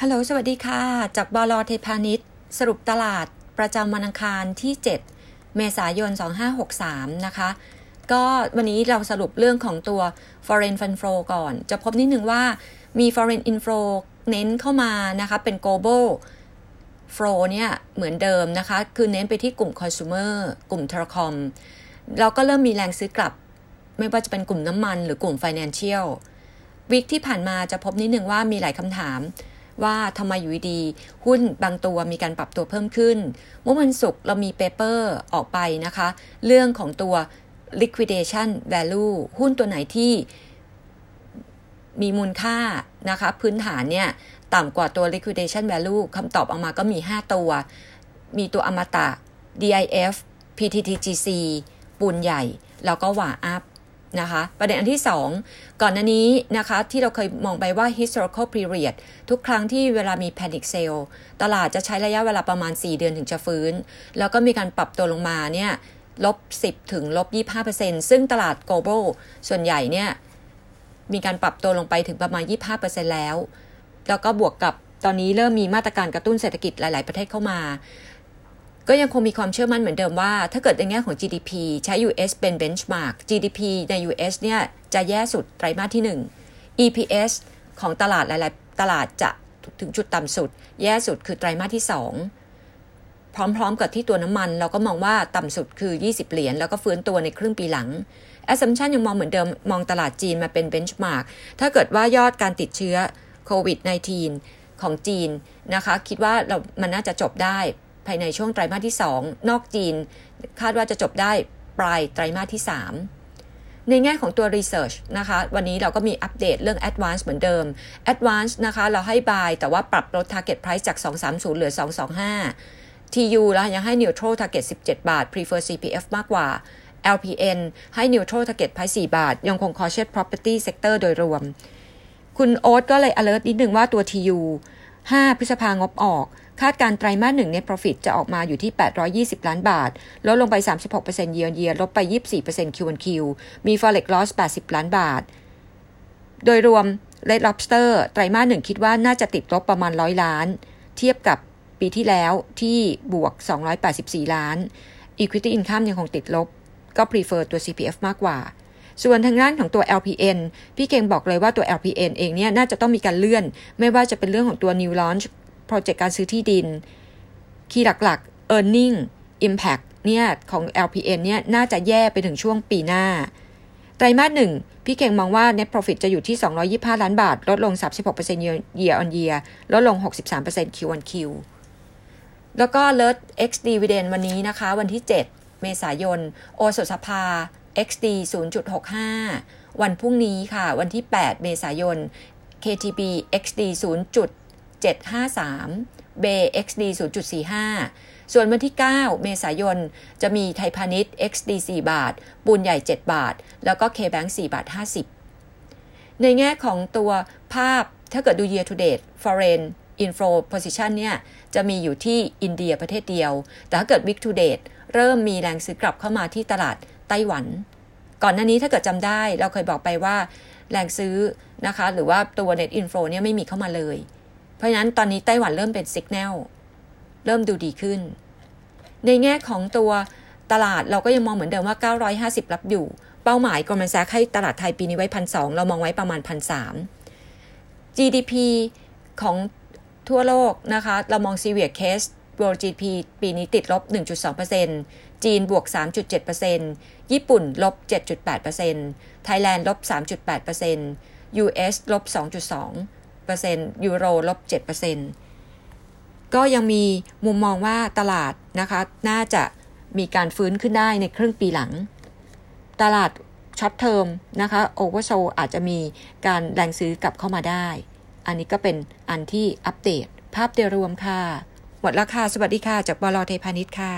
ฮัลโหล สวัสดีค่ะ จากบลเทพาณิชย์สรุปตลาดประจำวันอังคารที่ 7 เมษายน 2563 นะคะ ก็วันนี้เราสรุปเรื่องของตัว foreign fund flow ก่อน จะพบนิดนึงว่ามี foreign inflow เน้นเข้ามานะคะ เป็น global flow เนี่ย เหมือนเดิมนะคะ คือเน้นไปที่กลุ่ม consumer กลุ่ม telecom เราก็เริ่มมีแรงซื้อกลับ ไม่ว่าจะเป็นกลุ่มน้ำมันหรือกลุ่ม financial วิกที่ผ่านมาจะพบนิดนึงว่ามีหลายคำถาม ว่าทำไมอยู่ดี หุ้นบางตัวมีการปรับตัวเพิ่มขึ้น เมื่อวันศุกร์เรามีเปเปอร์ออกไปนะคะ เรื่องของตัว liquidation value หุ้นตัวไหนที่มีมูลค่านะคะ พื้นฐานเนี่ย ต่ำกว่าตัว liquidation value คำตอบออกมาก็มี 5 ตัว มีตัวอมตะ DIF PTTGC ปูนใหญ่ แล้วก็หว่าอัพ นะคะประเด็นอันที่ 2 ก่อนหน้านี้นะคะที่เราเคยมองไปว่า historical period ทุกครั้งที่เวลามี panic sale ตลาดจะใช้ระยะเวลาประมาณ 4 เดือนถึงจะฟื้น แล้วก็มีการปรับตัวลงมาเนี่ยลบ 10 ถึงลบ 25%ซึ่งตลาด global ส่วนใหญ่เนี่ยมีการปรับตัวลงไปถึงประมาณ 25%แล้ว แล้วก็บวกกับตอนนี้เริ่มมีมาตรการกระตุ้นเศรษฐกิจหลาย ๆ ประเทศเข้ามา ก็ยังคงมีความเชื่อมั่นเหมือนเดิมว่า ถ้าเกิดในแง่ของ GDP ใช้ US เป็น benchmark GDP ใน US เนี่ยจะแย่สุดไตรมาสที่ 1 EPS ของตลาดหลาย ๆ ตลาดจะถึงจุดต่ำสุด แย่สุดคือไตรมาสที่ 2 พร้อม ๆ กับที่ตัวน้ำมัน เราก็มองว่าต่ำสุดคือ 20 เหรียญแล้วก็ฟื้นตัวในครึ่งปีหลัง Assumption ยังมองเหมือนเดิมมองตลาดจีนมาเป็น benchmark ถ้าเกิดว่ายอดการติดเชื้อโควิด -19 ของจีนนะคะ คิดว่าเรามันน่าจะจบได้ ภายในช่วงไตรมาสที่ 2 นอกจีน คาดว่าจะจบได้ปลายไตรมาสที่ 3 ในแง่ของตัว Research นะคะ วันนี้เราก็มีอัปเดตเรื่อง Advance เหมือนเดิม Advance นะคะเราให้ buy แต่ว่าปรับลด target price จาก 230 เหลือ 225 TU แล้วยังให้ neutral target 17 บาท prefer CPF มากกว่า LPN ให้ neutral target price 4 บาท ยังคง cautious property sector โดยรวม คุณโอ๊ตก็เลย alert นิดนึงว่าตัว TU 5 พฤษภางบออก คาดการไตรมาสหนึ่ง net profit จะออกมาอยู่ที่ 820 ล้านบาท ลดลงไป 36% year on year ลดไป 24% Q on Q มี forex loss 80 ล้านบาท โดยรวม Red Lobster ไตรมาสหนึ่งคิดว่าน่าจะติดลบประมาณ 100 ล้าน เทียบกับปีที่แล้วที่บวก 284 ล้าน Equity Income ยังคงติดลบ ก็ prefer ตัว CPF มากกว่าส่วนทางด้านของตัว LPN พี่เก่งบอกเลยว่าตัว LPN เองเนี่ยน่าจะต้องมีการเลื่อน ไม่ว่าจะเป็นเรื่องของตัว New Launch โปรเจกต์การซื้อที่ดิน คีย์หลักๆ e a r n i n g Impact เนี่ยของ LPN เนี่ยน่าจะแย่ไปถึงช่วงปีหน้า ไตรมาสหนึ่งพี่เก่งมองว่า net profit จะอยู่ที่ 225 ล้านบาท ลดลง 36% year on year ลดลง 63% Q on Q แล้วก็เลิศ X dividend วันนี้นะคะ วันที่ 7 เมษายน โอสถสภา XD 0.65 วันพรุ่งนี้ค่ะ วันที่ 8 เมษายน KTB XD 0. 753 b XD 0.45 ส่วนวันที่ 9 เมษายน จะมีไทยพาณิชย์ XD 4 บาท ปูนใหญ่ 7 บาท แล้วก็ KBank 4 บาท 50 ในแง่ของตัวภาพถ้าเกิดดู year to date foreign inflow position เนี่ยจะมีอยู่ที่อินเดียประเทศเดียว แต่ถ้าเกิด week to date เริ่มมีแรงซื้อกลับเข้ามาที่ตลาดไต้หวัน ก่อนหน้านี้ถ้าเกิดจำได้เราเคยบอกไปว่าแรงซื้อนะคะ หรือว่าตัว net inflow เนี่ยไม่มีเข้ามาเลย เพราะฉะนั้นตอนนี้ไต้หวันเริ่มเป็นสัญญาณเริ่มดูดีขึ้น ในแง่ของตัวตลาดเราก็ยังมองเหมือนเดิมว่า 950 รับอยู่ เป้าหมายกรมันแซกให้ตลาดไทยปีนี้ไว้พันสเรามองไว้ประมาณพันส GDP ของทั่วโลกนะคะ เรามอง severe case world GDP ปีนี้ติดลบ 1.2%จีนบวก 3.7%ญี่ปุ่นลบ 7.8%ไทยแลนด์ลบ 3.8% US ลบ 2.2 ยูโรลบ7%ก็ยังมีมุมมองว่าตลาดนะคะน่าจะมีการฟื้นขึ้นได้ในครึ่งปีหลัง ตลาดช็อตเทอมนะคะโอเวอร์โซอาจจะมีการแรงซื้อกลับเข้ามาได้ อันนี้ก็เป็นอันที่อัปเดต ภาพเดรวมค่ะ หมดราคาสวัสดีค่ะ จากบลเทพานิชค่ะ